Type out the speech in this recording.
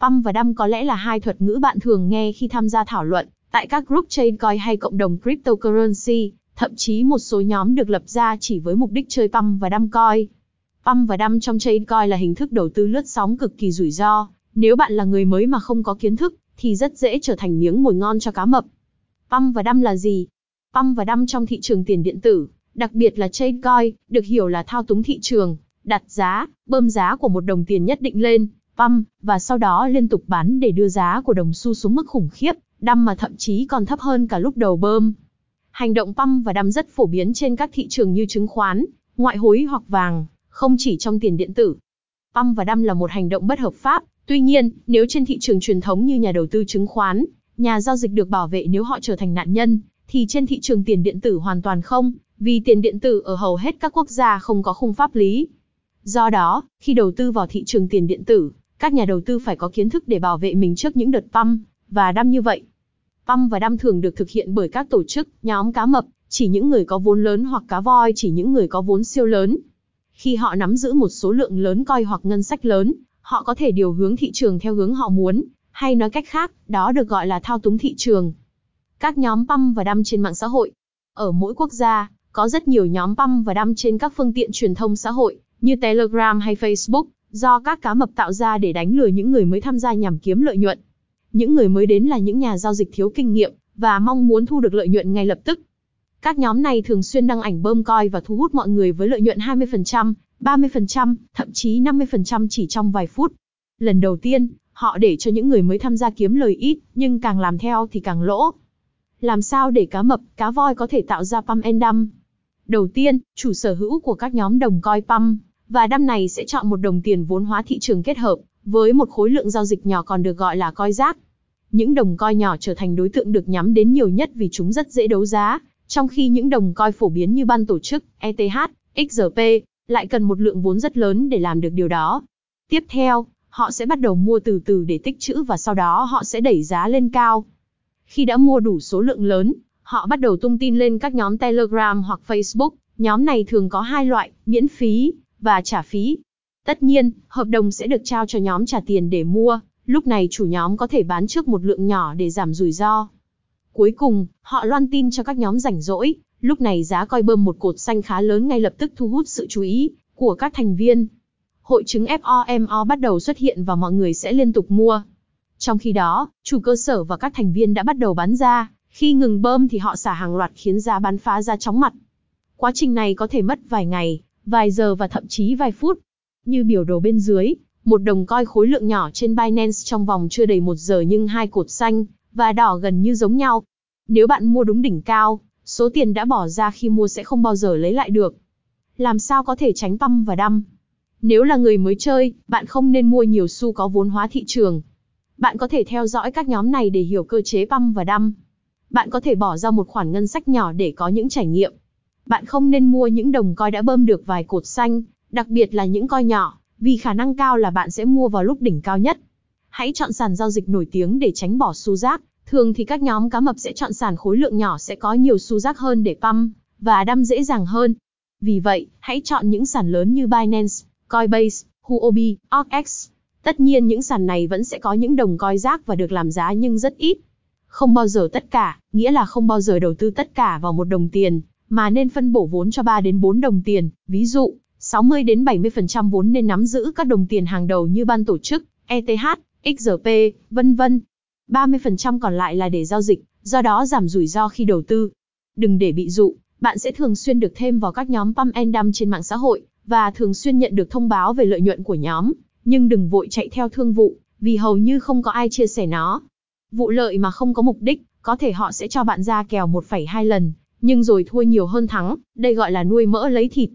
Pump và Dump có lẽ là hai thuật ngữ bạn thường nghe khi tham gia thảo luận tại các group trade coin hay cộng đồng cryptocurrency, thậm chí một số nhóm được lập ra chỉ với mục đích chơi Pump và Dump coin. Pump và Dump trong trade coin là hình thức đầu tư lướt sóng cực kỳ rủi ro, nếu bạn là người mới mà không có kiến thức thì rất dễ trở thành miếng mồi ngon cho cá mập. Pump và Dump là gì? Pump và Dump trong thị trường tiền điện tử, đặc biệt là trade coin, được hiểu là thao túng thị trường, đặt giá, bơm giá của một đồng tiền nhất định lên, pump, và sau đó liên tục bán để đưa giá của đồng xu xuống mức khủng khiếp, đâm mà thậm chí còn thấp hơn cả lúc đầu bơm. Hành động pump và đâm rất phổ biến trên các thị trường như chứng khoán, ngoại hối hoặc vàng, không chỉ trong tiền điện tử. Pump và đâm là một hành động bất hợp pháp, tuy nhiên, nếu trên thị trường truyền thống như nhà đầu tư chứng khoán, nhà giao dịch được bảo vệ nếu họ trở thành nạn nhân, thì trên thị trường tiền điện tử hoàn toàn không, vì tiền điện tử ở hầu hết các quốc gia không có khung pháp lý. Do đó, khi đầu tư vào thị trường tiền điện tử, các nhà đầu tư phải có kiến thức để bảo vệ mình trước những đợt pump và đâm như vậy. Pump và đâm thường được thực hiện bởi các tổ chức, nhóm cá mập, chỉ những người có vốn lớn hoặc cá voi chỉ những người có vốn siêu lớn. Khi họ nắm giữ một số lượng lớn coi hoặc ngân sách lớn, họ có thể điều hướng thị trường theo hướng họ muốn, hay nói cách khác, đó được gọi là thao túng thị trường. Các nhóm pump và đâm trên mạng xã hội. Ở mỗi quốc gia, có rất nhiều nhóm pump và đâm trên các phương tiện truyền thông xã hội, như Telegram hay Facebook, do các cá mập tạo ra để đánh lừa những người mới tham gia nhằm kiếm lợi nhuận. Những người mới đến là những nhà giao dịch thiếu kinh nghiệm và mong muốn thu được lợi nhuận ngay lập tức. Các nhóm này thường xuyên đăng ảnh bơm coi và thu hút mọi người với lợi nhuận 20%, 30%, thậm chí 50% chỉ trong vài phút. Lần đầu tiên, họ để cho những người mới tham gia kiếm lời ít, nhưng càng làm theo thì càng lỗ. Làm sao để cá mập, cá voi có thể tạo ra pump and dump? Đầu tiên, chủ sở hữu của các nhóm đồng coi pump và năm này sẽ chọn một đồng tiền vốn hóa thị trường kết hợp, với một khối lượng giao dịch nhỏ còn được gọi là coi rác. Những đồng coi nhỏ trở thành đối tượng được nhắm đến nhiều nhất vì chúng rất dễ đấu giá, trong khi những đồng coi phổ biến như ban tổ chức, ETH, XRP, lại cần một lượng vốn rất lớn để làm được điều đó. Tiếp theo, họ sẽ bắt đầu mua từ từ để tích trữ và sau đó họ sẽ đẩy giá lên cao. Khi đã mua đủ số lượng lớn, họ bắt đầu tung tin lên các nhóm Telegram hoặc Facebook. Nhóm này thường có hai loại, miễn phí và trả phí. Tất nhiên, hợp đồng sẽ được trao cho nhóm trả tiền để mua, lúc này chủ nhóm có thể bán trước một lượng nhỏ để giảm rủi ro. Cuối cùng, họ loan tin cho các nhóm rảnh rỗi, lúc này giá coi bơm một cột xanh khá lớn ngay lập tức thu hút sự chú ý của các thành viên. Hội chứng FOMO bắt đầu xuất hiện và mọi người sẽ liên tục mua. Trong khi đó, chủ cơ sở và các thành viên đã bắt đầu bán ra, khi ngừng bơm thì họ xả hàng loạt khiến giá bán phá ra chóng mặt. Quá trình này có thể mất vài ngày, vài giờ và thậm chí vài phút. Như biểu đồ bên dưới, một đồng coi khối lượng nhỏ trên Binance trong vòng chưa đầy một giờ nhưng hai cột xanh và đỏ gần như giống nhau. Nếu bạn mua đúng đỉnh cao, số tiền đã bỏ ra khi mua sẽ không bao giờ lấy lại được. Làm sao có thể tránh pump và đâm? Nếu là người mới chơi, bạn không nên mua nhiều xu có vốn hóa thị trường. Bạn có thể theo dõi các nhóm này để hiểu cơ chế pump và đâm. Bạn có thể bỏ ra một khoản ngân sách nhỏ để có những trải nghiệm. Bạn không nên mua những đồng coi đã bơm được vài cột xanh, đặc biệt là những coi nhỏ, vì khả năng cao là bạn sẽ mua vào lúc đỉnh cao nhất. Hãy chọn sàn giao dịch nổi tiếng để tránh bỏ xu rác. Thường thì các nhóm cá mập sẽ chọn sàn khối lượng nhỏ sẽ có nhiều xu rác hơn để pump và đâm dễ dàng hơn. Vì vậy, hãy chọn những sàn lớn như Binance, Coinbase, Huobi, OKX. Tất nhiên những sàn này vẫn sẽ có những đồng coi rác và được làm giá nhưng rất ít. Không bao giờ tất cả, nghĩa là không bao giờ đầu tư tất cả vào một đồng tiền, mà nên phân bổ vốn cho 3 đến 4 đồng tiền, ví dụ, 60 đến 70% vốn nên nắm giữ các đồng tiền hàng đầu như ban tổ chức, ETH, XRP, vân vân. 30% còn lại là để giao dịch, do đó giảm rủi ro khi đầu tư. Đừng để bị dụ, bạn sẽ thường xuyên được thêm vào các nhóm pump and dump trên mạng xã hội và thường xuyên nhận được thông báo về lợi nhuận của nhóm, nhưng đừng vội chạy theo thương vụ, vì hầu như không có ai chia sẻ nó. Vụ lợi mà không có mục đích, có thể họ sẽ cho bạn ra kèo 1,2 lần, nhưng rồi thua nhiều hơn thắng, đây gọi là nuôi mỡ lấy thịt.